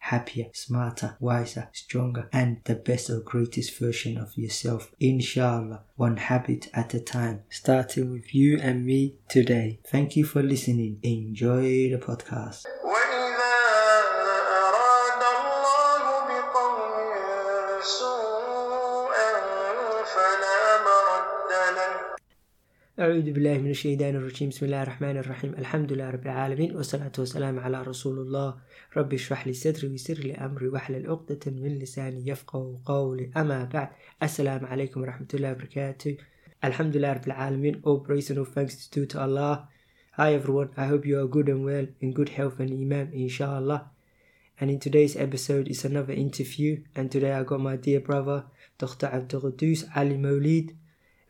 happier, smarter, wiser, stronger, and the best or greatest version of yourself. Inshallah, one habit at a time, starting with you and me today. Thank you for listening. Enjoy the podcast. acuudu billahi min ashaydaani rajiim bismi illahi raxmaan raxiim alxamdulilahi rabbi alcaalamiin wasalaatu wasalaamu calaa rasuulillah rabbi ishrax li sadri wisir li amri waxlal cuqdatan min lisaani yafqahu qowli amaa bacd assalaamu calaykum waraxmatullahi wabarakaatu alxamdulillahi rabbi alcaalamiin all praise and all thanks to do to allah. Hi everyone. I hope you are good and well in good health and iman insha allah and in today's episode is another interview. And today i got my dear brother dr abdulqudus ali mawlid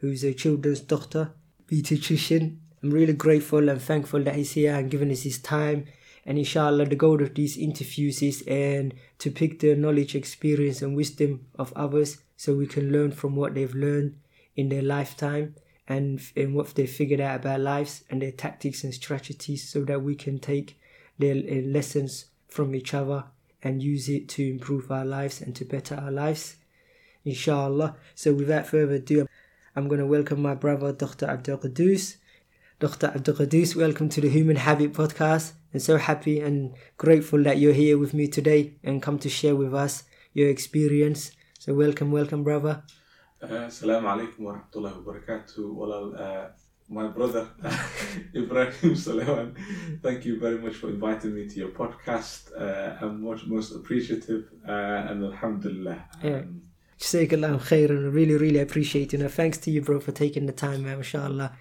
who's a children's doctor. Pediatrician. I'm really grateful and thankful that he's here and giving us his time. And inshallah, the goal of these interviews is and to pick the knowledge, experience, and wisdom of others, so we can learn from what they've learned in their lifetime and and what they've figured out about lives and their tactics and strategies, so that we can take their lessons from each other and use it to improve our lives and to better our lives. Inshallah. So without further ado, I'm going to welcome my brother, Dr. Abdul Qudus. Dr. Abdul Qudus, welcome to the Human Habit Podcast. I'm so happy and grateful that you're here with me today and come to share with us your experience. So welcome, welcome, brother. Uh, Assalamu alaikum wa rahmatullahi wa barakatuh. Well, uh, my brother Ibrahim Salaman, thank you very much for inviting me to your podcast. Uh, I'm much most appreciative uh, and alhamdulillah. Yeah. Jazakallah khairan. I really, really appreciate you. And thanks to you, bro, for taking the time, man, mashallah.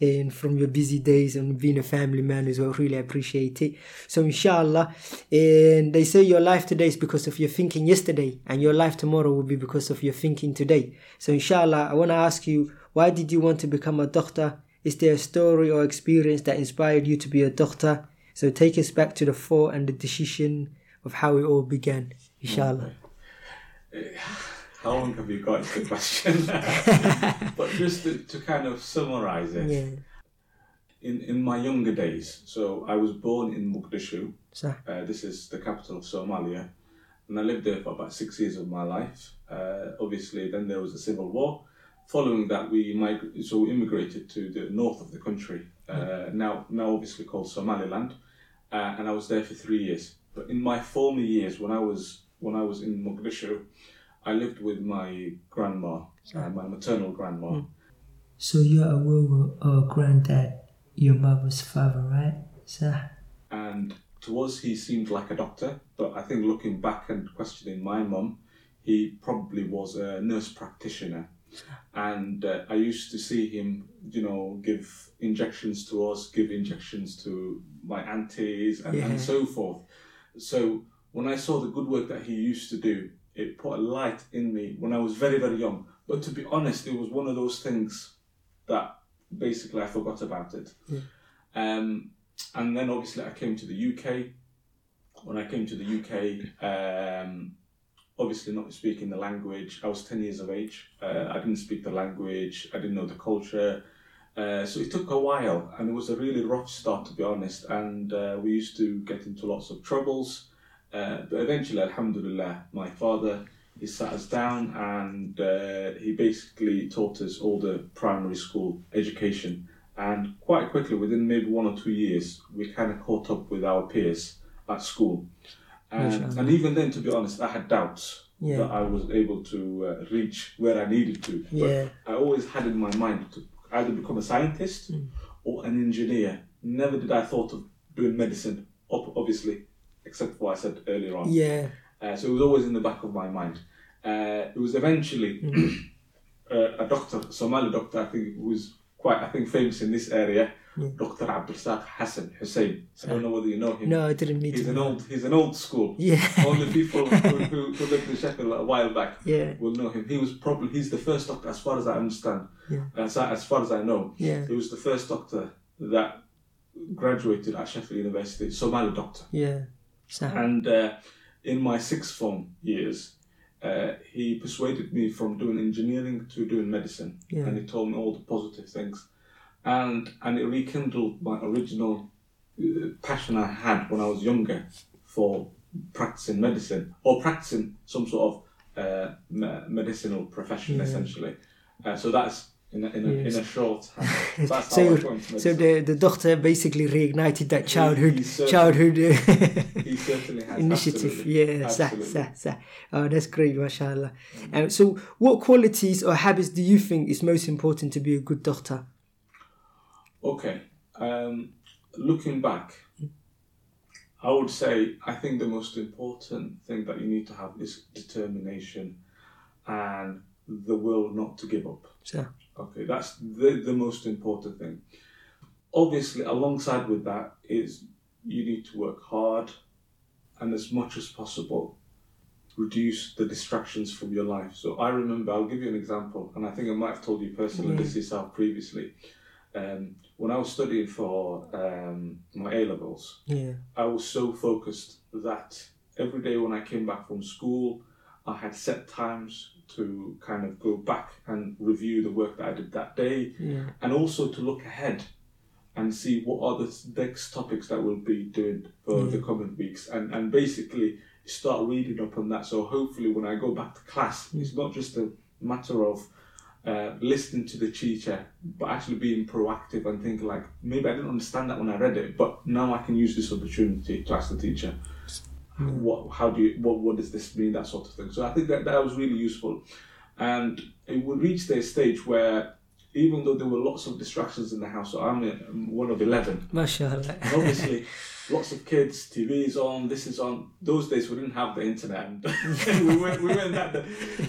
And from your busy days and being a family man as well, really appreciate it. So, inshallah, and they say your life today is because of your thinking yesterday, and your life tomorrow will be because of your thinking today. So, inshallah, I want to ask you, why did you want to become a doctor? Is there a story or experience that inspired you to be a doctor? So, take us back to the thought and the decision of how it all began, inshallah. How long have you got is the question? but just to, to kind of summarize it, Yeah. in, in my younger days, so I was born in Mogadishu, Uh, this is the capital of Somalia, and I lived there for about six years of my life. Uh, obviously, then there was a civil war. Following that, we mig- so we immigrated to the north of the country, uh, now now obviously called Somaliland, uh, and I was there for three years. But in my former years, when I was when I was in Mogadishu, I lived with my grandma, uh, my maternal grandma. So you're a will uh, granddad, your mother's father, right? So and to us he seemed like a doctor but i think looking back and questioning my mum he probably was a nurse practitioner and uh, i used to see him you know give injections to us give injections to my aunties and, Yeah. and so forth so when i saw the good work that he used to do it put a light in me when i was very very young but to be honest it was one of those things that basically i forgot about it um, and then obviously I came to the UK. When I came to the UK, um, obviously not speaking the language, I was 10 years of age. Uh, I didn't speak the language, I didn't know the culture. Uh, so it took a while and it was a really rough start to be honest. And uh, we used to get into lots of troubles. Uh, but eventually, Alhamdulillah, my father he sat us down and uh, he basically taught us all the primary school education. And quite quickly within maybe one or two years we kind of caught up with our peers at school. And, and even then to be honest i had doubts Yeah. that i was able to uh, reach where i needed to. Yeah. but i always had in my mind to either become a scientist or an engineer. Never did i thought of doing medicine obviously except for what i said earlier on yeah, uh, so it was always in the back of my mind. Uh, it was eventually uh, a doctor, Somali doctor, I think, who was quite, I think, famous in this area, Yeah. Dr. Abdulsaq Hassan Hussein. I don't know whether you know him. No, I didn't meet He's him. an old he's an old school. Yeah. Only people who, who, who lived in Sheffield a while back Yeah. will know him. He was probably he's the first doctor, as far as I understand, Yeah. as, as far as I know, Yeah. he was the first doctor that graduated at Sheffield University, Somali doctor. Yeah. So, And uh, in my sixth form years, uh, he persuaded me from doing engineering to doing medicine, Yeah. and he told me all the positive things, and and it rekindled my original uh, passion I had when I was younger for practicing medicine or practicing some sort of uh, me- medicinal profession, Yeah. essentially. Uh, so that's in a, in a, Yes. in a short. That's So how I you're- so the, the doctor basically reignited that childhood he certainly- childhood uh, he has initiative. Yeah, sa, sa, sa. Oh, that's great, mashallah. Um, so, what qualities or habits do you think is most important to be a good doctor? Okay. Um, looking back, I would say I think the most important thing that you need to have is determination and the will not to give up. So, Okay, that's the, the most important thing. Obviously, alongside with that is you need to work hard and as much as possible reduce the distractions from your life. So I remember, I'll give you an example, and I think I might have told you personally this yourself previously. Um, when I was studying for um, my A levels, yeah, I was so focused that every day when I came back from school, I had set times to kind of go back and review the work that I did that day. Yeah, and also to look ahead and see what are the next topics that we'll be doing for the coming weeks. And, and basically start reading up on that. So hopefully when I go back to class, it's not just a matter of uh, listening to the teacher, but actually being proactive and thinking like, maybe I didn't understand that when I read it, but now I can use this opportunity to ask the teacher, what, how do you, what, what does this mean, that sort of thing. So I think that that was really useful. And it would reach the stage where even though there were lots of distractions in the house, so I'm one of 11, mashallah. obviously, lots of kids, TV's on, this is on. Those days we didn't have the internet, we weren't, we weren't that.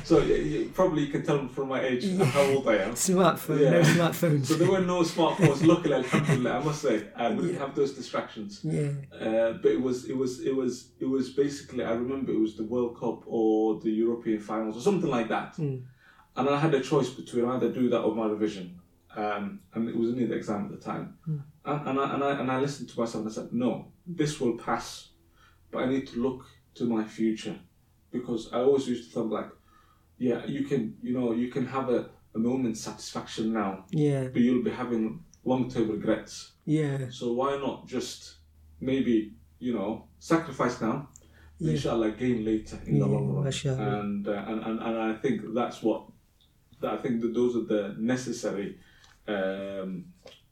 So you, you, probably you can tell from my age how old I am. Smartphone, Yeah. no smartphones. So there were no smartphones. Luckily, alhamdulillah, I must say, uh, we didn't have those distractions. yeah, Uh, but it was, it was, it was, it was basically. I remember it was the World Cup or the European finals or something like that, Mm. and I had a choice between either do that or my revision, um, and it was only the exam at the time, and, and I and I and I listened to myself and I said, no, this will pass, but I need to look to my future, because I always used to think like, yeah, you can, you know, you can have a, a moment's satisfaction now, yeah, but you'll be having long term regrets. yeah, So why not just maybe you know sacrifice now, Yeah. inshallah gain later in the long run. mashallah. And, uh, and and and I think that's what that I think that those are the necessary um,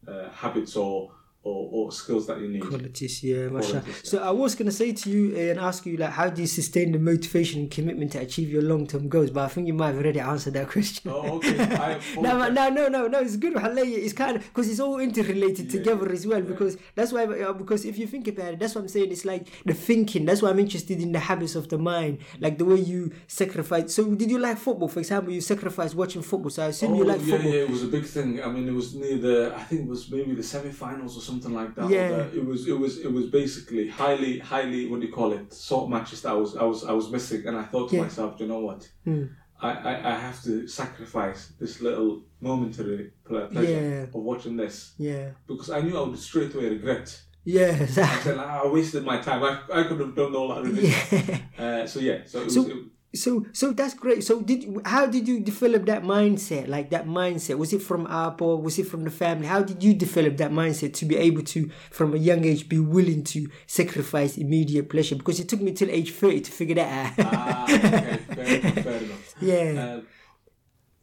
uh, habits or, or or skills that you need. qualities, yeah. Qualities, yeah. So I was gonna say to you uh, and ask you like, how do you sustain the motivation and commitment to achieve your long-term goals? But I think you might have already answered that question. Oh, okay. No, no, no, no, no. It's good. It's kind of because it's all interrelated Yeah, together as well. yeah. Because that's why. uh, Because if you think about it, that's what I'm saying. It's like the thinking. That's why I'm interested in the habits of the mind, like the way you sacrifice. So, did you like football? For example, you sacrifice watching football. So I assume you Oh, like yeah, football. yeah, it was a big thing. I mean, it was near the, I think it was maybe the semi-finals or something like that. Yeah. the- it was, it was, it was basically highly, highly, what do you call it, sort matches that I was, I was, I was missing, and I thought to Yeah. myself, you know what, Hmm. I, I, I have to sacrifice this little momentary pleasure Yeah. of watching this Yeah. because I knew I would straight away regret. Yeah. I said, ah, I wasted my time. I, I could have done all that yeah. Uh, so yeah, so it So- was. It, So so that's great. So did how did you develop that mindset? Like that mindset, was it from or was it from the family? How did you develop that mindset to be able to, from a young age, be willing to sacrifice immediate pleasure? Because it took me till age thirty to figure that out. ah, okay, fair enough, fair enough. yeah,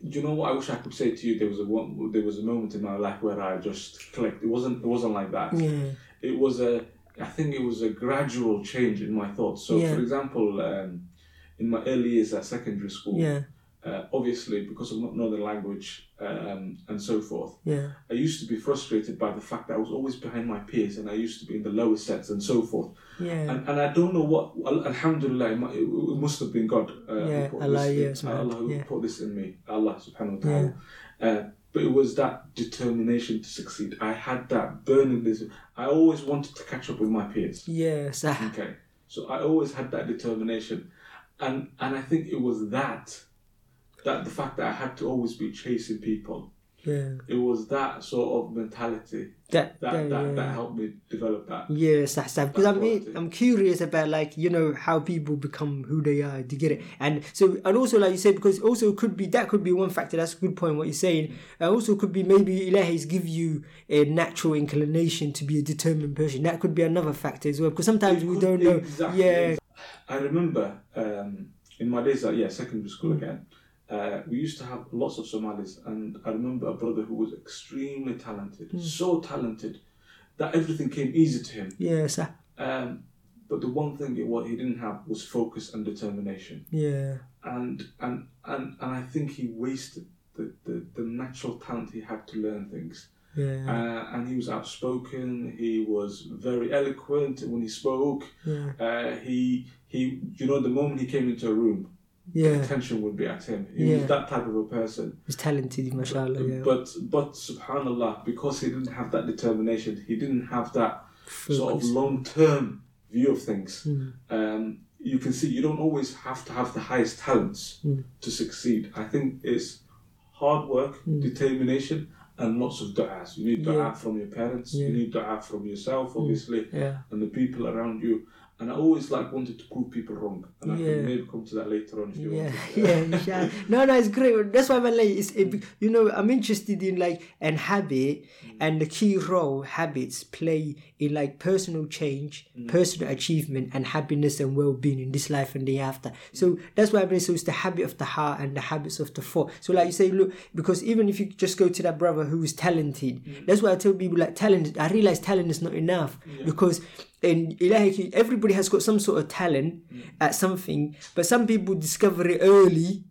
do you know what I wish I could say to you? There was a one, there was a moment in my life where I just clicked. It wasn't it wasn't like that. yeah, It was a I think it was a gradual change in my thoughts. So Yeah. for example, um, in my early years at secondary school, yeah, uh, obviously because of not knowing the language um, and so forth, yeah, I used to be frustrated by the fact that I was always behind my peers and I used to be in the lowest sets and so forth. yeah, And, and I don't know what. Alhamdulillah, it, must have been God. Uh, Yeah, who put Allah, this in, Allah who yeah. put this in me. Allah subhanahu wa ta'ala. Uh, but it was that determination to succeed. I had that burning desire. I always wanted to catch up with my peers. Yeah, صح. Okay, so I always had that determination, and and I think it was that that the fact that I had to always be chasing people. Yeah. It was that sort of mentality that that, that, that, yeah. that helped me develop that. Yes, that's that. Because I'm quality. I'm curious about like you know how people become who they are to get it, and so and also like you said because also could be that could be one factor. That's a good point what you're saying. And also could be maybe ilahes give you a natural inclination to be a determined person. That could be another factor as well because sometimes it we don't know. Exactly, yeah, I remember um, in my days at yeah secondary school again. Uh, we used to have lots of Somalis, and I remember a brother who was extremely talented, Mm. so talented that everything came easy to him. yeah, صح. Um, but the one thing it, what he didn't have was focus and determination, Yeah, and and and, and I think he wasted the, the, the natural talent he had to learn things. Yeah, Uh, and he was outspoken. He was very eloquent when he spoke. yeah, Uh, he he you know the moment he came into a room yeah. attention would be at him he Yeah. was that type of a person He's talented, mashallah. Yeah, but but subhanallah because he didn't have that determination he didn't have that sort of long-term view of things Mm. um, you can see you don't always have to have the highest talents Mm. to succeed i think it's hard work Mm. determination and lots of du'as you need du'a Yeah. from your parents Yeah. you need du'a from yourself mm. obviously Yeah. and the people around you. And I always like wanted to prove people wrong, and I Yeah. can maybe come to that later on if you Yeah, want. yeah, inshallah. No, no, it's great. That's why I'm like, it's, it, mm. you know, I'm interested in like and habit mm. and the key role habits play in like personal change, mm. personal achievement, and happiness and well-being in this life and the after. So that's why I'm saying so it's the habit of the heart and the habits of the thought. So like you say, look, because even if you just go to that brother who is talented, that's why I tell people like talent. I realize talent is not enough because in ilahi, everybody has got some sort of talent mm. at something, but some people discover it early.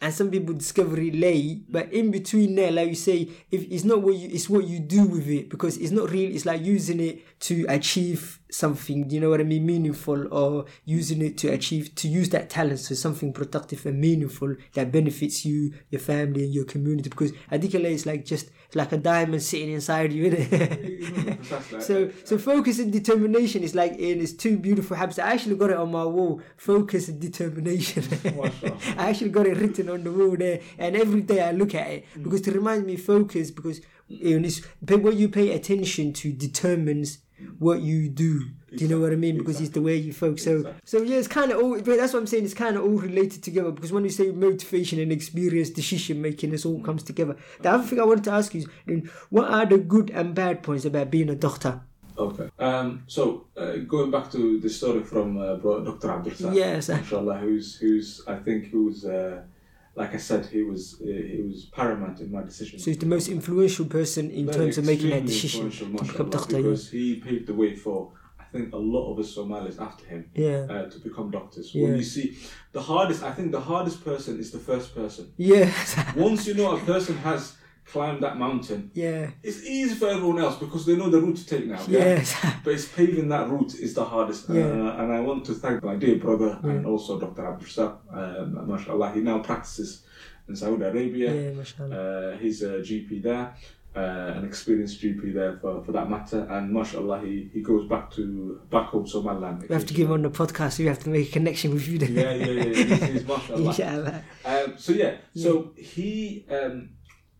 And some people discover it late, but in between there, like you say, if it's not what you, it's what you do with it because it's not real. It's like using it to achieve something. You know what I mean? Meaningful, or using it to achieve to use that talent to something productive and meaningful that benefits you, your family, and your community. Because I think it's like just like a diamond sitting inside you. So, so focus and determination is like in it's two beautiful habits. I actually got it on my wall. Focus and determination. I actually got it written on the wall there, and every day I look at it Mm. because to remind me focus. Because you know, what you pay attention to determines what you do. Do you know what I mean? Because it's the way you focus. So, Exactly. so yeah, it's kind of all. But that's what I'm saying. It's kind of all related together. Because when you say motivation and experience, decision making, this all comes together. The other thing I wanted to ask you is, what are the good and bad points about being a doctor? Okay. Um, so uh, going back to the story from uh, Dr. Abdul Yes. inshallah, who's who's I think who's uh, like I said, he was uh, he was paramount in my decision. So he's the most influential person in Very terms of making that decision to become doctor. Because he paved the way for think a lot of us Somalis after him Yeah. uh, to become doctors. Yeah. When you see the hardest, I think the hardest person is the first person. Yeah. Once you know a person has climbed that mountain, yeah. it's easy for everyone else because they know the route to take now. yeah? Yes. But it's paving that route is the hardest. Yeah. Uh, and I want to thank my dear brother and also Dr. Abdul Razak. Um, mashallah, he now practices in Saudi Arabia. Yeah, mashallah. Uh, he's a GP there, uh, an experienced GP there for, for that matter. And mashallah, he, he goes back to back home Somaliland. We have to give him on the podcast. We have to make a connection with you. Then. Yeah, yeah, yeah. He's, he's mashallah. Inshallah. Um, so yeah, so he, um,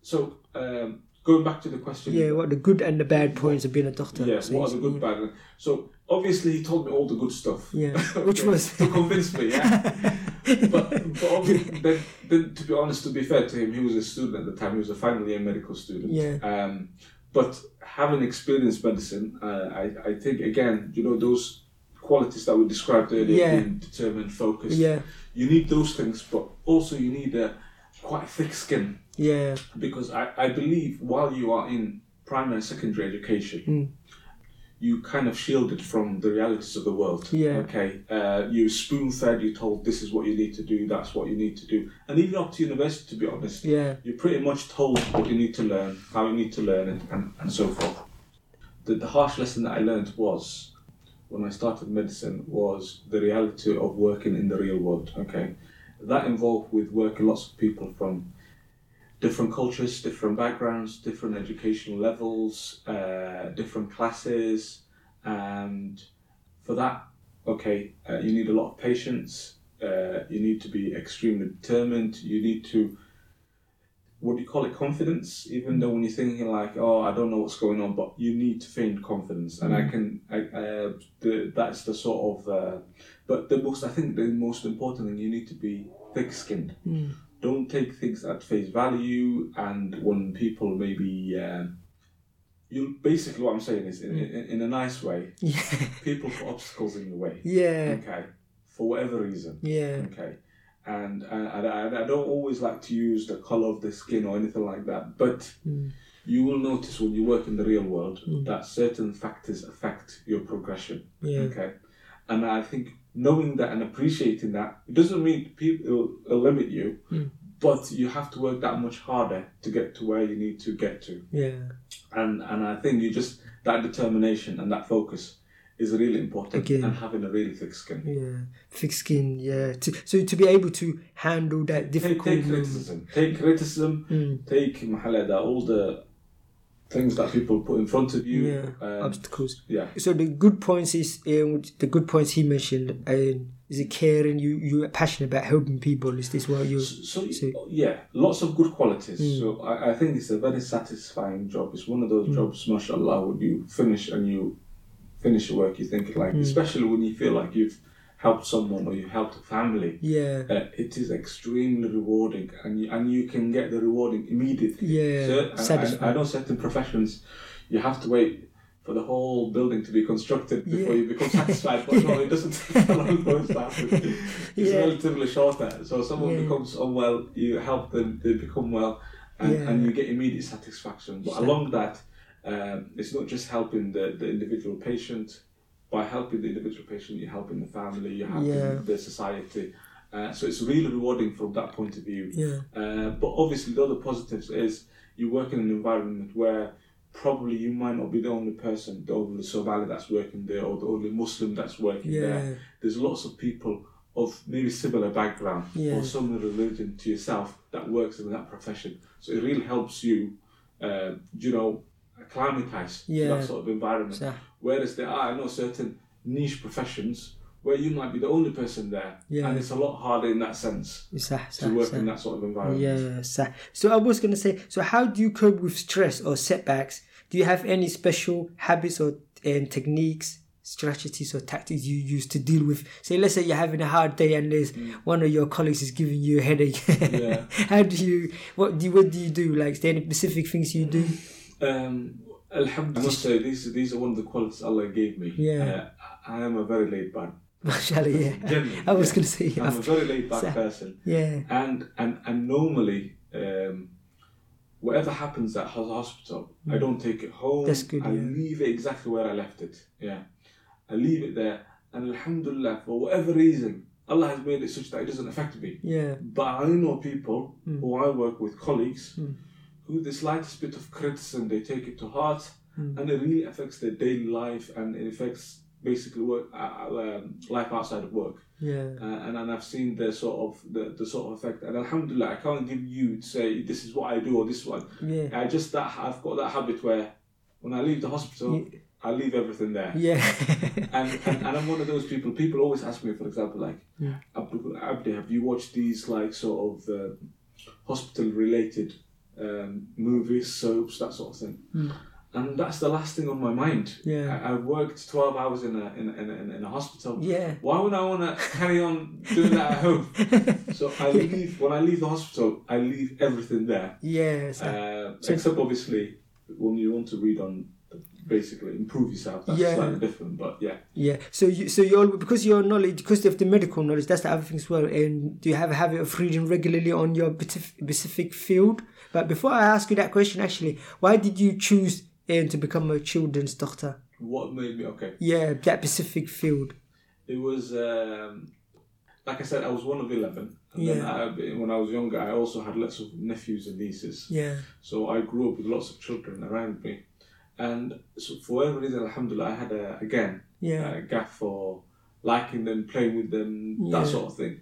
so um, going back to the question. Yeah, what the good and the bad points of being a doctor. Yeah, So what are the good, bad? So obviously he told me all the good stuff. Yeah, which was- to convince me. Yeah, but, but obviously, then, then to be honest, to be fair to him, he was a student at the time. He was a final year medical student. Yeah. Um, but having experienced medicine, uh, I I think again, you know those qualities that we described earlier, Yeah. being determined, focused. Yeah, You need those things, but also you need a quite thick skin yeah, because I, I believe while you are in primary and secondary education, Mm. You kind of shielded from the realities of the world. Yeah. Okay. Uh, you spoon fed. You told this is what you need to do. That's what you need to do. And even up to university, to be honest, yeah, you're pretty much told what you need to learn, how you need to learn it, and, and so forth. The, the harsh lesson that I learned was when I started medicine was the reality of working in the real world. Okay, that involved with working lots of people from different cultures, different backgrounds, different educational levels, uh, different classes, and for that, okay, uh, you need a lot of patience. Uh, you need to be extremely determined. You need to, what do you call it, confidence? Even though when you're thinking like, oh, I don't know what's going on, but you need to feign confidence. And I can, I, uh, the, that's the sort of, uh, but the most, I think the most important thing, you need to be thick-skinned. Mm. Don't take things at face value. And when people maybe, um, you basically what I'm saying is, in, in, in a nice way, Yeah. people put obstacles in your way. Yeah. Okay, for whatever reason. Yeah. Okay, and and, and I, I don't always like to use the color of the skin or anything like that, but Mm. you will notice when you work in the real world Mm. that certain factors affect your progression. Yeah. Okay, and I think knowing that and appreciating that it doesn't mean people will limit you, Mm. but you have to work that much harder to get to where you need to get to Yeah. and and I think you just that determination and that focus is really important Again. and having a really thick skin. Yeah. Thick skin. Yeah. To, so to be able to handle that difficult take moment. criticism. Take criticism. Mm. Take mahalada, all the things that people put in front of you. Yeah. Um, Obstacles. yeah. So the good points is um, the good points he mentioned. Um, is it caring? You you are passionate about helping people. Is this what you? So, So- yeah, lots of good qualities. Mm. So I, I think it's a very satisfying job. It's one of those Mm. jobs, mashallah, when you finish and you finish your work, you think like, Mm. especially when you feel like you've helped someone or you helped a family. Yeah. uh, it is extremely rewarding and you, and you can get the rewarding immediately. Yeah. So, and I know certain professions you have to wait for the whole building to be constructed before Yeah. you become satisfied. But no, it doesn't take long to. It's Yeah. relatively shorter. So someone Yeah. becomes unwell, you help them, they become well, and, Yeah. and you get immediate satisfaction. But Sure. along that, um, it's not just helping the, the individual patient. By helping the individual patient, you're helping the family, you're helping Yeah. the society. Uh, so it's really rewarding from that point of view. Yeah. Uh, but obviously, the other positives is you work in an environment where probably you might not be the only person, the only Somali that's working there, or the only Muslim that's working there. There's lots of people of maybe similar background Yeah. or similar religion to yourself that works in that profession. So it really helps you, uh, you know, acclimatize to Yeah. that sort of environment. So, Whereas there are, I know, certain niche professions where you might be the only person there, Yeah. and it's a lot harder in that sense صح to صح work صح. in that sort of environment. Yeah, صح. So I was gonna say, so how do you cope with stress or setbacks? Do you have any special habits or um, techniques, strategies or tactics you use to deal with? Say, let's say you're having a hard day and there's one of your colleagues is giving you a headache. Mm. Yeah. how do you? What do you, what do you do? Like, is there any specific things you do? um, Alhamdulillah, I must say these these are one of the qualities Allah gave me. Yeah. Uh, I am a very laid back. Mashallah, yeah. Genuinely, I was yeah. gonna say, I'm a very laid back So- person, yeah, and and and normally, um, whatever happens at the hospital, I don't take it home. Mm. That's good, I yeah. leave it exactly where I left it. Yeah, I leave it there, and Alhamdulillah, for whatever reason, Allah has made it such that it doesn't affect me. yeah, But I know people Mm. who I work with, colleagues, Mm. Who the slightest bit of criticism they take it to heart, Mm. and it really affects their daily life and it affects basically work, uh, um, life outside of work. yeah, Uh, and, and I've seen the sort of the, the sort of effect. And Alhamdulillah, I can't give you to say this is what I do or this one. yeah, I just that I've got that habit where when I leave the hospital, I leave everything there. yeah, And, and, and I'm one of those people. People always ask me, for example, like, Yeah. Abdul- Abdi, have you watched these like sort of uh, hospital-related um, movies, soaps, that sort of thing? Mm. And that's the last thing on my mind. Yeah. I, I've worked 12 hours in a in a, in a, in a hospital. yeah. Why would I want to carry on doing that at home? So I leave when I leave the hospital. I leave everything there, Yeah, uh, except obviously when you want to read on basically improve yourself. That's Yeah. slightly different, but yeah. Yeah. So you so you're because your knowledge because of the medical knowledge that's the other thing as well. And do you have a habit of reading regularly on your specific field? But before I ask you that question, actually, why did you choose um, to become a children's doctor? What made me okay? Yeah, that specific field. It was um, like I said, I was one of eleven. And then Yeah. I, when I was younger, I also had lots of nephews and nieces. Yeah. So I grew up with lots of children around me, and so for whatever reason, Alhamdulillah, I had a again Yeah. a gap for liking them, playing with them, Yeah. that sort of thing.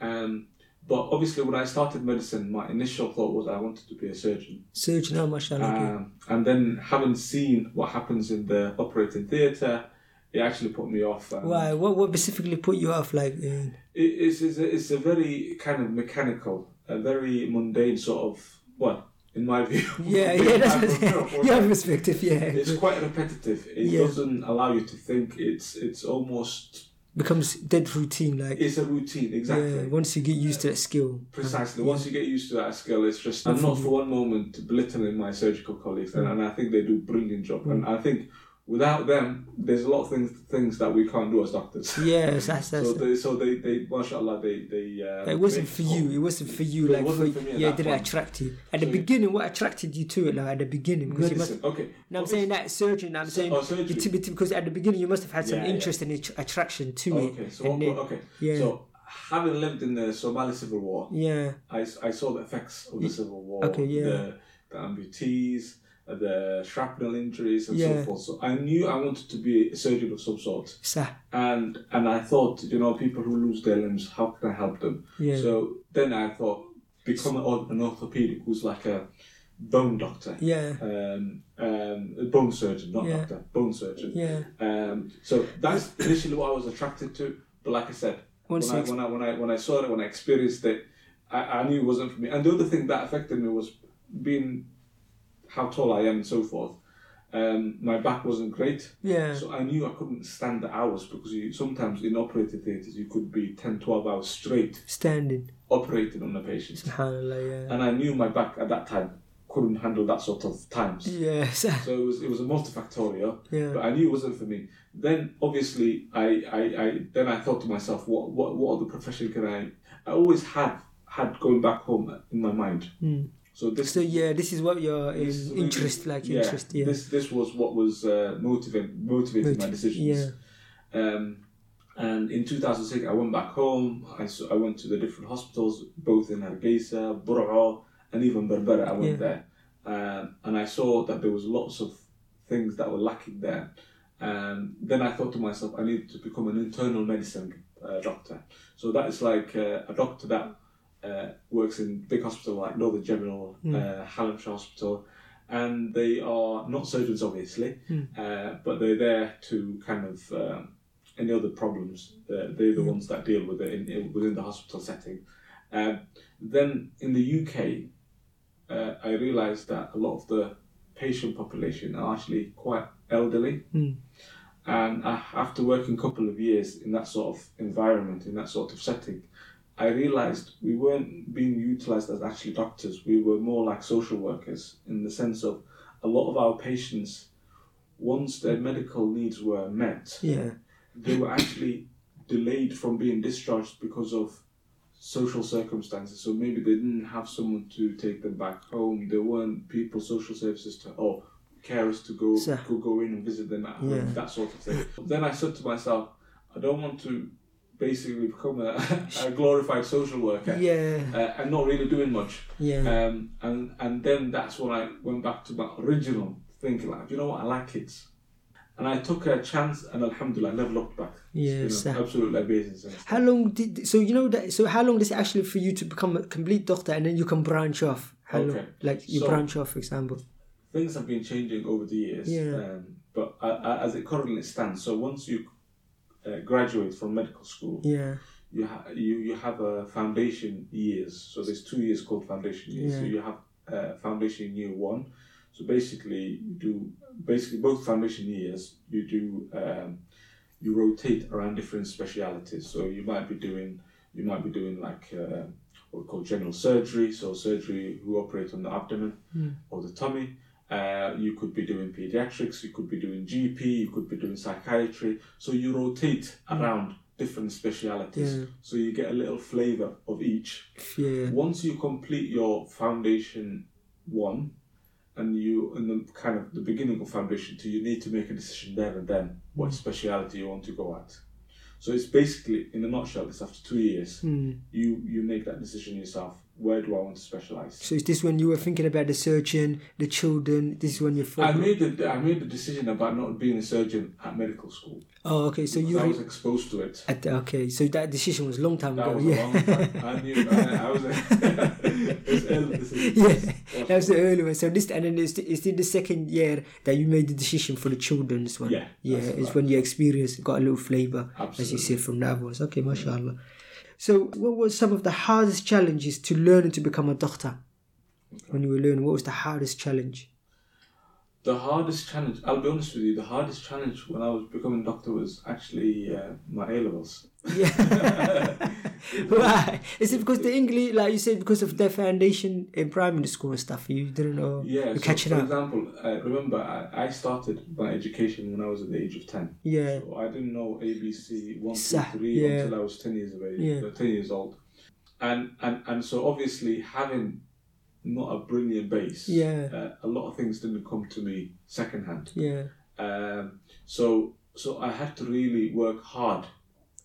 Um, But obviously, when I started medicine, my initial thought was I wanted to be a surgeon. Surgeon, oh, mashallah. Um, and then having seen what happens in the operating theatre, it actually put me off. Why? What, what specifically put you off? Like, uh, It, it's, it's, a, it's a very kind of mechanical, a very mundane sort of, well, in my view. yeah, yeah, that's of- your perspective, yeah. It's quite repetitive. It Yeah. doesn't allow you to think. It's it's almost becomes dead routine. Like, it's a routine exactly. yeah, once you get used to that skill. Precisely. Once you get used to that skill, it's just. I'm not for one moment belittling my surgical colleagues, and, mm. and I think they do a brilliant job. And mm. I think without them, there's a lot of things things that we can't do as doctors. Yes, that's that's. So they, so they, they, mashallah, they, they. Uh, it wasn't for you. It wasn't for you. Like, for, for yeah, it didn't point. attract you at the beginning. What attracted you to it? Like at the beginning, because you must. Okay. No, I'm saying that surgeon. I'm saying oh, surgery. it- because at the beginning you must have had some Yeah, yeah. interest and att- attraction to Okay. it. So and what- then- okay. yeah. So having lived in the Somali civil war, yeah, I, I saw the effects of the civil war. Okay, yeah. The, the amputees, the shrapnel injuries, and Yeah. so forth. So I knew I wanted to be a surgeon of some sort. sah, and and I thought, you know, people who lose their limbs, how can I help them? Yeah. So then I thought, become an, orthopedic who's like a bone doctor, yeah, um, um, a bone surgeon, not Yeah. doctor, bone surgeon. yeah. Um, so that's initially what I was attracted to. But like I said, when I, when I when I when I saw it, when I experienced it, I, I knew it wasn't for me. And the other thing that affected me was being how tall I am and so forth. Um, my back wasn't great. Yeah, So I knew I couldn't stand the hours because you, sometimes in operating theatres you could be 10, 12 hours straight standing. operating on a patient. Subhanallah, yeah. And I knew my back at that time couldn't handle that sort of times. Yeah, So it was, it was a multifactorial, Yeah. but I knew it wasn't for me. Then obviously I, I, I then I thought to myself, what, what, what other profession can I? I always had had going back home in my mind. So this So yeah, this is what your is interest, like yeah, interest, yeah. This this was what was uh, motivating my Motiv- decisions. Um, and in 2006, I went back home. I, I went to the different hospitals, both in Hargeisa, Bur'a, and even Berbera. I went Yeah. there. Um, and I saw that there was lots of things that were lacking there. And then I thought to myself, I need to become an internal medicine uh, doctor. So that is like uh, a doctor that uh, works in big hospital like Northern General, uh, Hallamshire Hospital, and they are not surgeons, obviously, uh, but they're there to kind of um, any other problems. Uh, they're the ones that deal with it in, in, within the hospital setting. Um, then in the UK, uh, I realised that a lot of the patient population are actually quite elderly. And after working a couple of years in that sort of environment, in that sort of setting, I realised we weren't being utilised as actually doctors. We were more like social workers in the sense of a lot of our patients, once their medical needs were met, yeah, they were actually delayed from being discharged because of social circumstances. So maybe they didn't have someone to take them back home. There weren't people, social services to or carers to go So- go go in and visit them at home, Yeah. that sort of thing. Then I said to myself, I don't want to basically become a, a glorified social worker. yeah, Uh, and not really doing much. yeah. Um, and and then that's when I went back to my original thinking, like, you know what, I like kids. And I took a chance, and Alhamdulillah, I never looked back. Yeah, you know, absolutely amazing. How long did so you know that so how long does it actually for you to become a complete doctor and then you can branch off? How long, like you So- branch off, for example. Things have been changing over the years. Yeah. Um, but uh, uh, as it currently stands, so once you uh, graduate from medical school, Yeah, you ha- you you have a foundation years. So there's two years called foundation years. So you have uh, foundation year one. So basically, you do basically both foundation years. You do um, you rotate around different specialities. So you might be doing you might be doing like uh, what we call general surgery. So surgery who operate on the abdomen or the tummy. Uh, you could be doing pediatrics, you could be doing GP, you could be doing psychiatry. So you rotate around different specialities. Yeah. So you get a little flavor of each. yeah, Once you complete your foundation one, and you in the kind of the beginning of foundation two, you need to make a decision there and then what speciality you want to go at. So it's basically, in a nutshell, it's after two years Hmm. you you make that decision yourself where do I want to specialize. So is this when you were thinking about the surgeon, the children? This is when you're I made the I made the decision about not being a surgeon at medical school. Oh, okay. So you I was exposed to it. at the, okay. So that decision was a long time That ago. was yeah. a long time. I knew. I, I was. A, it's early, this is, yeah, that was the early one. So this, and then it's, it's in the second year that you made the decision for the children's one. Yeah, yeah, it's right. when you experience got a little flavor, as you said from that ones. Okay, mashallah. So, what was some of the hardest challenges to learning to become a doctor? When you were learning, what was the hardest challenge? The hardest challenge, I'll be honest with you, the hardest challenge when I was becoming a doctor was actually uh, my A levels. Yeah. Why? Is it because the English, like you said, because of the foundation in primary school and stuff, you didn't know? Yeah, so catching for up. example, uh, remember I, I started my education when I was at the age of 10. Yeah. So I didn't know ABC 1, 2, 3 yeah. until I was 10 years of age, Yeah. uh, 10 years old. And, and, and so obviously having not a brilliant base, Yeah. uh, a lot of things didn't come to me secondhand. Yeah. Um, so so I had to really work hard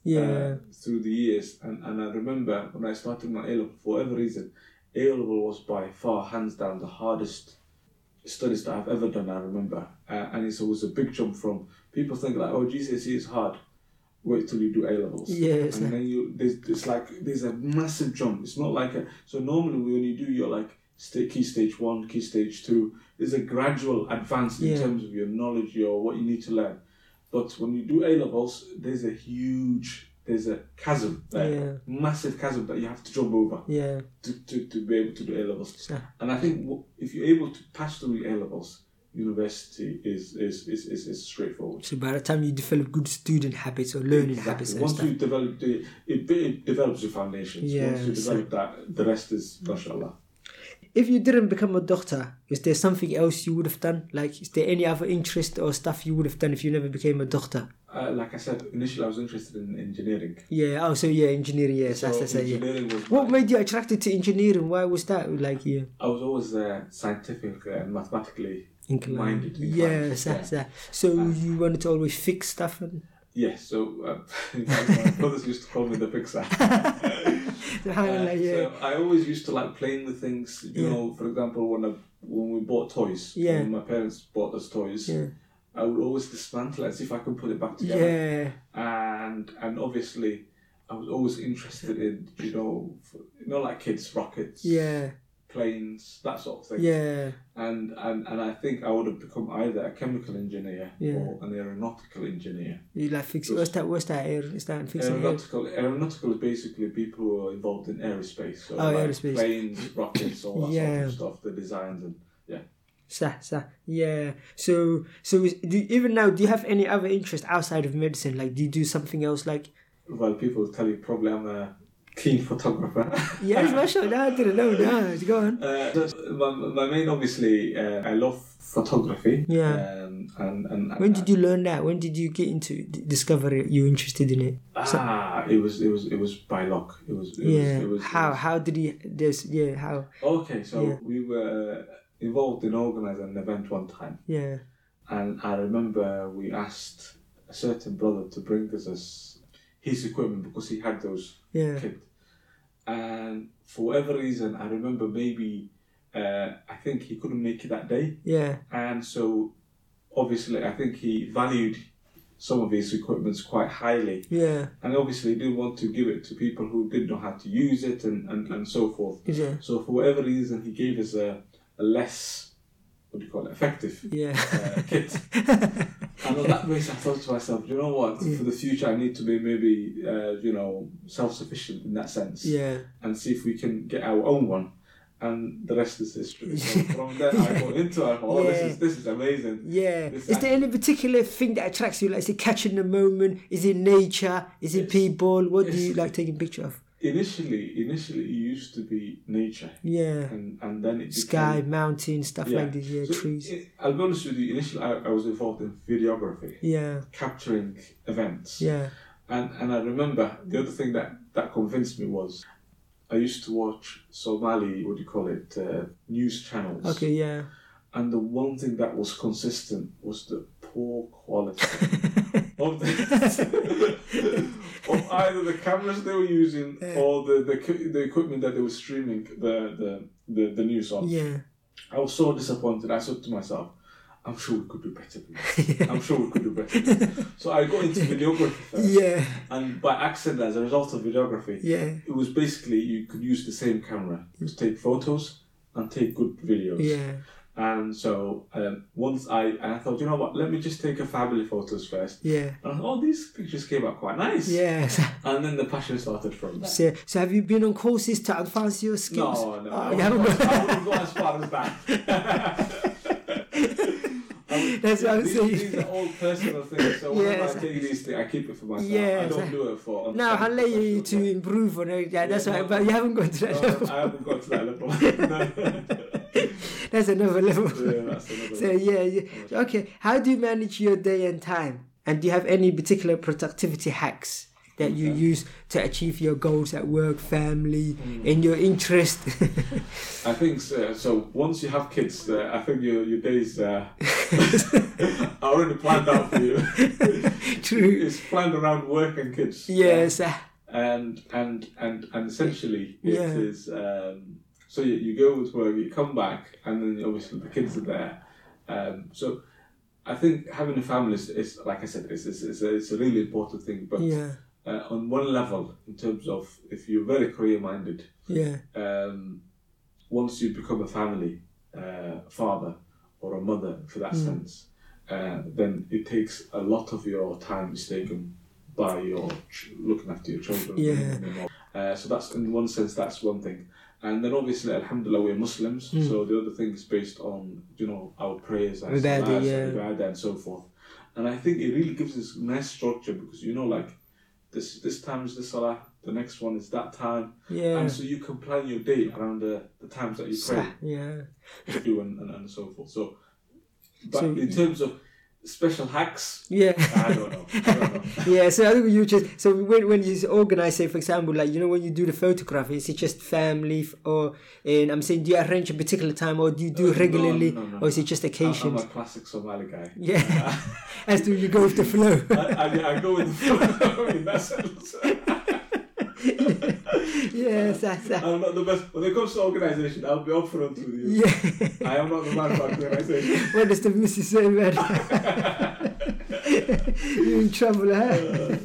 Yeah. uh, through the years. And, and I remember when I started my A level, for whatever reason, A level was by far, hands down, the hardest studies that I've ever done. I remember, uh, and it's always a big jump from people think like, oh, GCSE is hard. Wait till you do A levels. Yes. and then you there's it's like there's a massive jump. It's not like a so normally when you do your like sta key stage one, key stage two, there's a gradual advance in Yeah. terms of your knowledge, your what you need to learn. But when you do A levels, there's a huge there's a chasm Yeah. massive chasm that you have to jump over Yeah. to, to, to be able to do A levels. So, And I think w- if you're able to pass through A levels, university is is, is, is, is straightforward. so by the time you develop good student habits or learning Exactly. habits Once you develop the, it, it develops your foundations. Yeah, Once you so- develop that, the rest is mashallah. If you didn't become a doctor, is there something else you would have done? Like, is there any other interest or stuff you would have done if you never became a doctor? Uh, like I said, initially I was interested in engineering. Yeah. Oh, so yeah, engineering. Yes, So that's. Yeah. was What made you attracted to engineering? Why was that? Like, yeah, I was always uh, scientific and mathematically inclined. minded. inclined, Yes, that's that. So you wanted to always fix stuff and. Yes, so uh, my brothers used to call me the fixer. Uh, yeah. So I always used to like playing with things. You Yeah. know, for example, when I, when we bought toys, Yeah. when my parents bought us toys, Yeah. I would always dismantle it see if I can put it back together. Yeah. And and obviously, I was always interested in you know, you know, like kids, rockets, Yeah. Planes, that sort of thing. Yeah. And and and I think I would have become either a chemical engineer Yeah. or an aeronautical engineer. You like fix What's that? What's that? Air? Is that fixing air? Aeronautical, aeronautical is basically people who are involved in aerospace. So Oh, like aerospace. planes, rockets, all that Yeah. sort of stuff, the designs and yeah. Sah, sah. Yeah. So, so do, even now, do you have any other interest outside of medicine? Like, do you do something else? Like, Well, people tell you probably I'm a keen photographer. yes, mashallah, know that. Go on. Uh, my, my main, obviously, uh, I love photography. Yeah. Um, and, and When did you learn that? When did you get into discover it? You interested in it? Ah, it was it was it was by luck. It was it yeah. was, it was it how? was- How did he? This. Yeah. How? Okay, so Yeah. we were involved in organising an event one time, Yeah. and I remember we asked a certain brother to bring us his, his equipment because he had those Yeah. kit. And for whatever reason, I remember maybe uh, I think he couldn't make it that day, Yeah. and so obviously I think he valued some of his equipments quite highly, Yeah. and obviously didn't want to give it to people who didn't know how to use it and, and, and so forth. Yeah. So for whatever reason, he gave us a, a less what do you call it effective Yeah. uh, kit. And on that basis, I thought to myself, you know what? Yeah. For the future, I need to be maybe uh, you know self sufficient in that sense, yeah. and see if we can get our own one. And the rest is history. So from there, I got into it. I oh, this is this is amazing. Yeah. This Is there any particular thing that attracts you? Like, is it catching the moment? Is it nature? Is it people? What do you like taking picture of? Initially, initially, it used to be nature, Yeah. and and then it Sky, became- mountain, stuff like this. Yeah. So trees. it- I'll be honest with you. Initially, I, I was involved in videography, yeah. capturing events. Yeah. And and I remember the other thing that that convinced me was I used to watch Somali, what do you call it, uh, news channels. Okay. Yeah. And the one thing that was consistent was the poor quality of the of either the cameras they were using or the, the the equipment that they were streaming the the, the, the news on. Yeah. I was so disappointed. I said to myself, I'm sure we could do better than this. I'm sure we could do better than this. So I got into videography first. Yeah. And by accident, as a result of videography, Yeah. it was basically you could use the same camera to mm. take photos and take good videos. Yeah. And so um, once I and I thought, you know what, let me just take a family photos first. Yeah. And oh, these pictures came out quite nice. Yeah. And then the passion started from there. so, so have you been on courses to advance your skills? No, no, Oh, I you haven't go- got- I wouldn't go as far as that. I would- That's what I'm these, saying. These are all personal things. So whenever Yes. I take these things, I keep it for myself. I don't do it for. No, I'll let you to improve on it. Yeah, that's Yeah, right. But you haven't gone to that work. level. I haven't got to that level. That's another level. yeah, that's another. So yeah, yeah. Okay. How do you manage your day and time? And do you have any particular productivity hacks that you use to achieve your goals at work, family, Mm. in your interest? I think so. so once you have kids, uh, I think your your days uh, are already planned out for you. True. it's planned around work and kids. Yes. uh, and and and and essentially it Yeah. is um, so you, you go to work you come back and then obviously the kids are there um, so I think having a family is, is like I said is, is, is, a, it's a really important thing but Yeah. uh, on one level in terms of if you're very career minded Yeah. um, once you become a family uh, father or a mother for that sense, uh, then it takes a lot of your time is taken by your ch- looking after your children. Yeah. Uh, so that's in one sense that's one thing, and then obviously Alhamdulillah we're Muslims, hmm. so the other thing is based on you know our prayers and Ibadah, yeah. and so forth, and I think it really gives this nice structure because you know like this this time is the salah, the next one is that time, Yeah. and so you can plan your day around the, the times that you pray Yeah. do and, and, and so forth. So, but So- in terms of special hacks, Yeah. I don't know. I don't know. yeah, so I think you just so when when you organize, say for example, like you know when you do the photograph, is it just family or and I'm saying do you arrange a particular time or do you do Uh, it regularly no, no, no, or is it just I- I'm occasions? a classic Somali guy. Yeah, as do you go with the flow. I, I, I go with the flow in that sense. yes, that's that. I'm not the best. When it comes to organisation, I'll be upfront with you. Yeah. I am not the man for organisation. What does the missus say, man? You're in trouble, huh?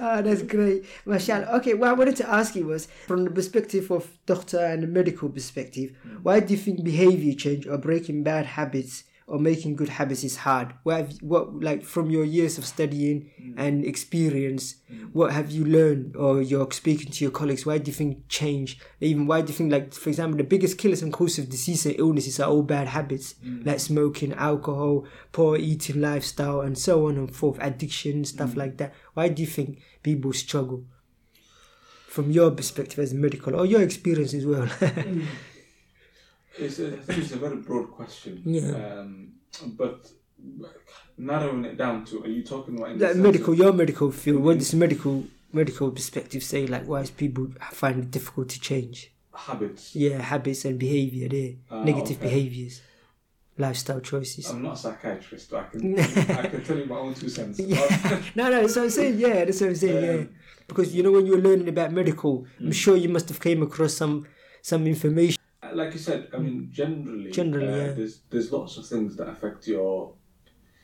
Ah, that's great. Mashallah. Okay, what I wanted to ask you was from the perspective of doctor and medical perspective, why do you think behavior change or breaking bad habits or making good habits is hard? What, have, what like from your years of studying mm. and experience, mm. what have you learned or you're speaking to your colleagues? Why do you think change? Even why do you think like for example the biggest killers and causes of disease and illnesses are all bad habits mm. like smoking, alcohol, poor eating lifestyle, and so on and forth, addiction, stuff like that. Why do you think people struggle? From your perspective as a medical or your experience as well. It's a, I think it's a very broad question. Yeah. Um, but narrowing it down to, are you talking about like medical, of- your medical field. What does medical medical perspective say? Like, why is people find it difficult to change? habits? Yeah, habits and behavior. There, Ah, negative okay. behaviors, lifestyle choices. I'm not a psychiatrist. I can I can tell you my own two cents. Yeah. no, no, that's what I'm saying. Yeah, that's what I'm saying. Yeah, Um, because you know when you're learning about medical, Mm. I'm sure you must have came across some some information. Like you said, I mean, generally, Generally, uh, yeah. there's there's lots of things that affect your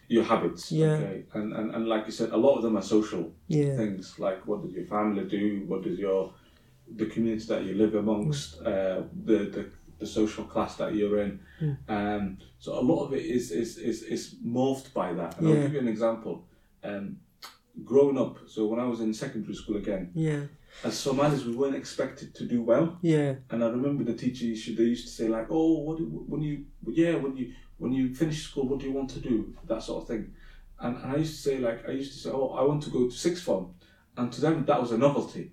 your habits. Yeah. Okay, and, and and like you said, a lot of them are social Yeah, things. Like what does your family do? What does your the community that you live amongst? Mm. Uh, the the the social class that you're in. Mm. Um, so a lot of it is is is, is morphed by that. And I'll give you an example. Um, growing up, so when I was in secondary school again, yeah, as Somalis, we weren't expected to do well. yeah, And I remember the teacher they used to say like, "Oh, what do, when you yeah when you when you finish school, what do you want to do?" That sort of thing. And, and I used to say like I used to say, "Oh, I want to go to sixth form," and to them that was a novelty.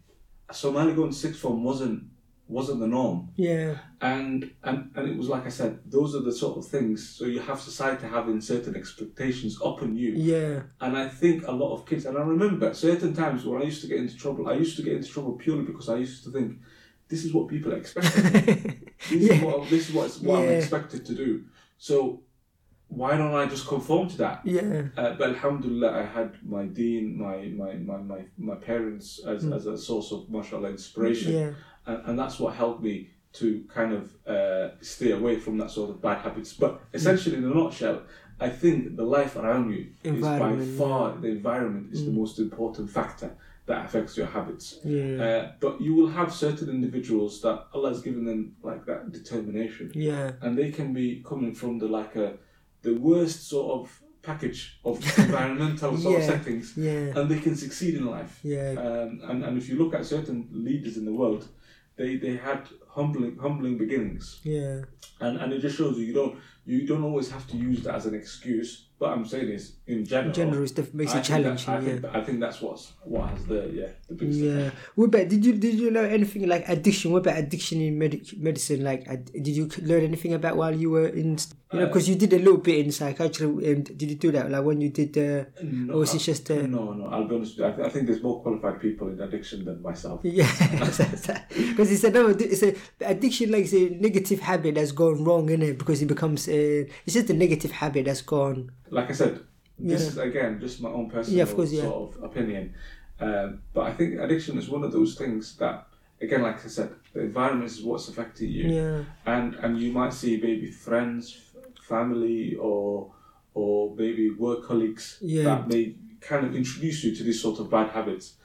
Somali going to sixth form wasn't wasn't the norm, yeah, and and and it was like I said, those are the sort of things. So you have society having certain expectations upon you, yeah, and I think a lot of kids, and I remember certain times when I used to get into trouble, I used to get into trouble purely because I used to think, this is what people expect. this, is what, this is what's, what I'm expected to do. So why don't I just conform to that? Yeah. Uh, but Alhamdulillah, I had my dean, my my my my, my parents as, as a source of mashallah inspiration, Mm. Yeah. And, and that's what helped me to kind of uh, stay away from that sort of bad habits. But essentially, in a nutshell, I think the life around you is by far the environment is the most important factor that affects your habits. Yeah. Uh, but you will have certain individuals that Allah has given them like that determination, Yeah. and they can be coming from the like a the worst sort of package of environmental sort of settings, Yeah. and they can succeed in life. Yeah. Um, and, and if you look at certain leaders in the world, they, they had humbling humbling beginnings, Yeah. and, and it just shows you you don't you don't always have to use that as an excuse. But I'm saying this in general. In general, it's def- makes I it think that- I yeah. think, I think that's what's what has the yeah the Yeah. What about did you did you learn anything like addiction? What about addiction in medic medicine? Like, did you learn anything about while you were in? You know, because you did a little bit in psychiatry. Um, did you do that? Like when you did, uh, No, or was it I- just? Uh, no, no. I'll be honest. With you. I, th- I think there's more qualified people in addiction than myself. Yeah, because it's a no, it's a addiction like it's a negative habit that's gone wrong in it because it becomes uh, it's just a negative habit that's gone. Like I said, this Yeah. is again just my own personal Yeah, of course, yeah. sort of opinion. Um, but I think addiction is one of those things that, again, like I said, the environment is what's affecting you. Yeah, and and you might see maybe friends, family, or or maybe work colleagues Yeah. that may kind of introduce you to these sort of bad habits,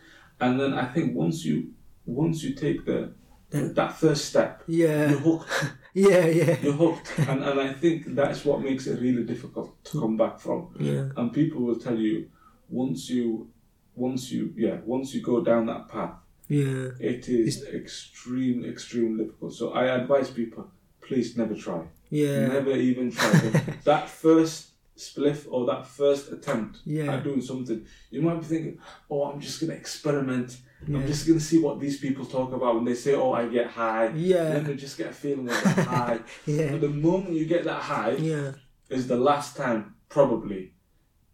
and then I think once you once you take the that first step, yeah, you're hooked. yeah, yeah, You're hooked, and and I think that's what makes it really difficult to come back from. yeah, And people will tell you once you once you yeah once you go down that path yeah, it is extreme extreme difficult so i advise people please never try yeah, Never even try that. first spliff or that first attempt Yeah. at doing something. You might be thinking, "Oh, I'm just gonna experiment. Yeah. I'm just gonna see what these people talk about when they say, oh, I get high. Yeah. Let me just get a feeling of that high. Yeah. But the moment you get that high, yeah, is the last time probably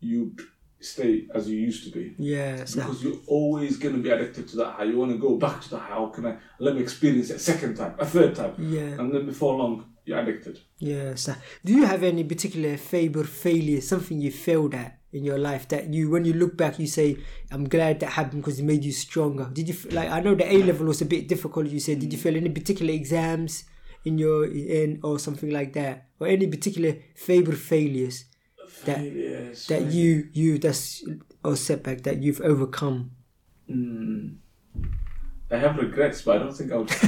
you stay as you used to be." yeah. Because you're always going to be addicted to that high. You want to go back to the high. How can I? Let me experience it a second time, a third time. yeah. And then before long, you're addicted. Yes. so do you have any particular failure, failure, something you failed at in your life that you, when you look back, you say, "I'm glad that happened because it made you stronger." Did you like? I know the A level was a bit difficult. You said, did you mm. fail any particular exams in your in or something like that, or any particular favorite failures that Failures. that you you that's a setback that you've overcome? Mm. I have regrets, but I don't think I would.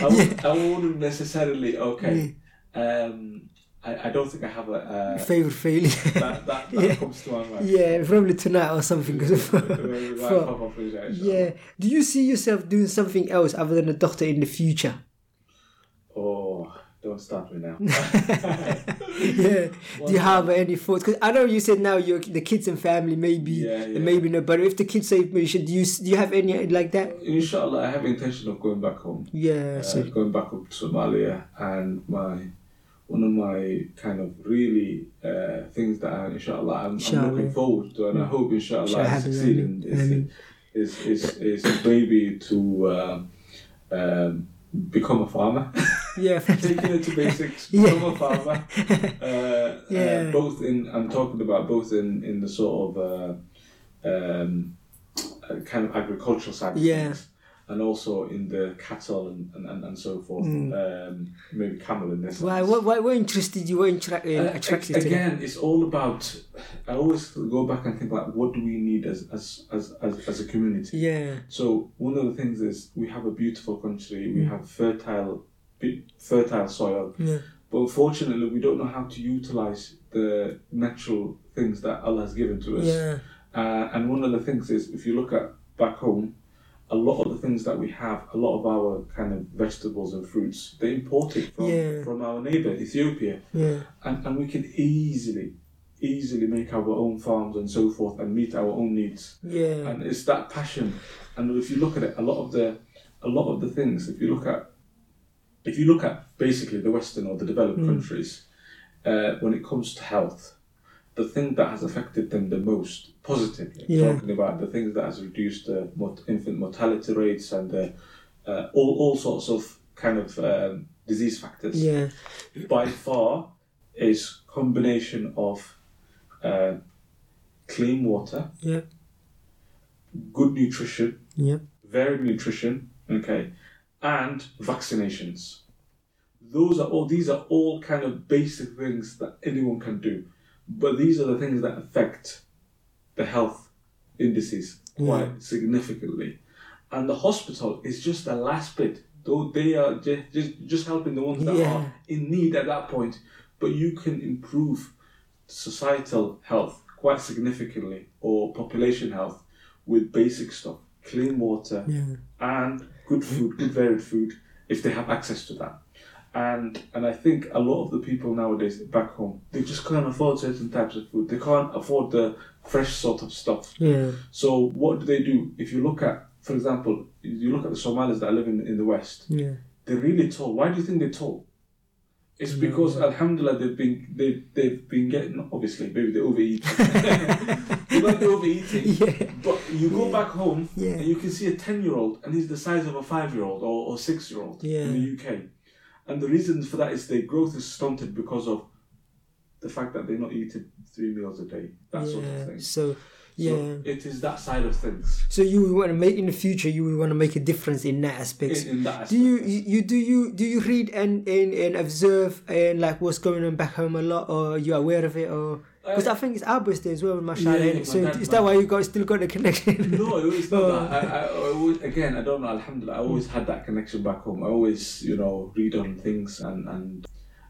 I, would, I wouldn't necessarily. Okay. Um, I, I don't think I have a. Uh, Favorite failure? that that, that Yeah. comes to my mind. yeah, probably tonight or something. 'cause of- Right, for- pop up with that, Yeah. Do you see yourself doing something else other than a doctor in the future? Oh, don't start me now. yeah. Do you have any thoughts? Because I know you said now you're the kids and family, maybe, Yeah, yeah. maybe not. But if the kids say, "We should," do you do you have any like that? Inshallah, I have intention of going back home. Yeah. uh, So going back up to Somalia and my one of my kind of really uh, things that I, inshallah I'm, I'm looking forward to and I hope inshallah Inshallah, I succeed in Amen. is, is, is, is maybe to um, um, become a farmer yeah. taking it to basics Yeah. become a farmer uh, Yeah. uh, both in I'm talking about both in, in the sort of uh, um, uh, kind of agricultural side of Yeah. things and also in the cattle and, and, and, so forth um, maybe camel in this Mm. Why? What? Why? What interested you? What attra- uh, Uh, attracted to them? again, it's all about. I always go back and think like, what do we need as as as as, as a community? Yeah. So one of the things is we have a beautiful country. Mm. We have fertile, fertile soil. Yeah. But unfortunately, we don't know how to utilize the natural things that Allah has given to us. Yeah. Uh, and one of the things is, if you look at back home, a lot of the things that we have, a lot of our kind of vegetables and fruits, they imported from Yeah. from our neighbor Ethiopia Yeah. and, and we can easily easily make our own farms and so forth and meet our own needs Yeah. and it's that passion and if you look at it a lot of the a lot of the things if you look at if you look at basically the western or the developed countries uh, when it comes to health the thing that has affected them the most positively Yeah. talking about the things that has reduced the infant mortality rates and the, uh, all, all sorts of kind of um, disease factors Yeah. by far is combination of uh, clean water, Yeah. good nutrition, Yeah. varied nutrition, okay, and vaccinations. Those are all these are all kind of basic things that anyone can do. But these are the things that affect the health indices quite mm. significantly. And the hospital is just the last bit. Though they are just, just, just helping the ones that Yeah. are in need at that point. But you can improve societal health quite significantly or population health with basic stuff. Clean water, Yeah. and good food, mm-hmm. good varied food, if they have access to that. And and I think a lot of the people nowadays back home, they just can't afford certain types of food. They can't afford the fresh sort of stuff. Yeah. So what do they do? If you look at, for example, you look at the Somalis that live in, in the West, Yeah. they're really tall. Why do you think they're tall? It's because Alhamdulillah they've been they they've been getting obviously maybe they're overeating. they might be overeating. Yeah. But you go back home Yeah. and you can see a ten year old and he's the size of a five year old or, or six year old Yeah. in the UK. And the reason for that is their growth is stunted because of the fact that they're not eating three meals a day. That sort of thing. So yeah. So it is that side of things. So you would want to make in the future. You would want to make a difference in that aspect. In, in that aspect. do you, you you- do you do you read and, and, and observe and like what's going on back home a lot, or are you aware of it, or because I think it's our birthday as well, mashallah. Uh, Yeah, yeah, so dad- is that why you got still got the connection? No, it's not Oh. that. I, I, I always, again, I don't know. Alhamdulillah, I always had that connection back home. I always, you know, read on things and and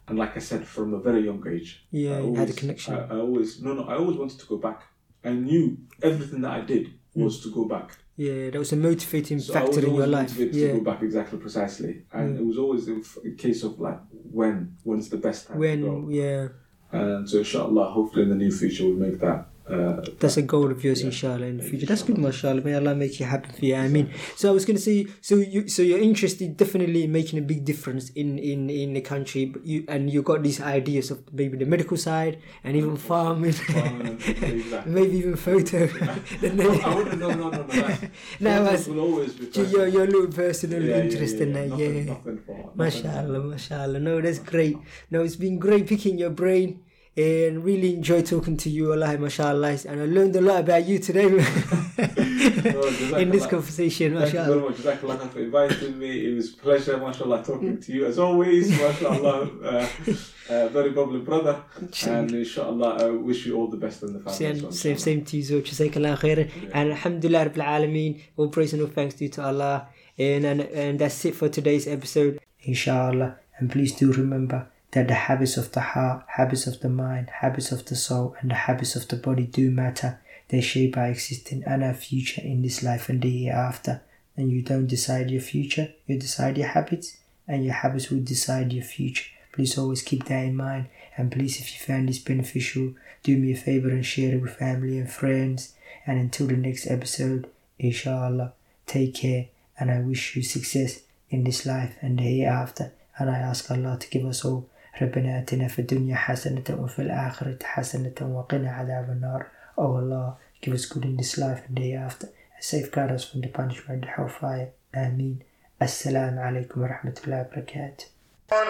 and like I said, from a very young age. Yeah, I you had a connection. I, I always no, no. I always wanted to go back. I knew everything that I did was to go back. yeah, that was a motivating So factor in your life. Yeah, to go back exactly precisely, and it was always a, f- a case of like when, when's the best time to go. when yeah, And so, inshallah, hopefully in the near future we'll make that. Uh, that's a goal of yours, inshallah, in the future. That's good, mashallah. May Allah make you happy for you. I mean, so I was gonna say, so you, so you're interested definitely in making a big difference in in in the country, but you and you got these ideas of maybe the medical side and even farming, Farming, exactly. maybe even photo. Wouldn't. No, no, no, no. No, that's- will always be. your, your little personal Yeah, yeah, interest yeah, in that, Nothing, yeah. Nothing for. Mashallah, mashallah. No, that's great. No, it's been great picking your brain and really enjoy talking to you, Allah, mashallah. And I learned a lot about you today in this conversation, Thank you very mashallah. much, Jazakallah, for inviting me. It was a pleasure, mashallah, talking to you as always. Mashallah, uh, uh, very bubbly brother. And inshallah, I wish you all the best in the family. Same, well, same, same to you, Zul. Jazakallah khairan. And alhamdulillah, Rabbil Alameen. All praise and all thanks due to Allah. And, and, and that's it for today's episode. Inshallah. And please do remember that the habits of the heart, habits of the mind, habits of the soul, and the habits of the body do matter. They shape our existence and our future in this life and the hereafter. And you don't decide your future, you decide your habits, and your habits will decide your future. Please always keep that in mind. And please, if you found this beneficial, do me a favor and share it with family and friends. And until the next episode, inshallah, take care. And I wish you success in this life and the hereafter. And I ask Allah to give us all ربنا آتنا في الدنيا حسنة وفي الآخرة حسنة وقنا عذاب النار Oh Allah, give us good in this life and the hereafter and safeguard us from the punishment of the hellfire. Ameen. Assalamu alaikum wa rahmatullahi wa barakatuh. قال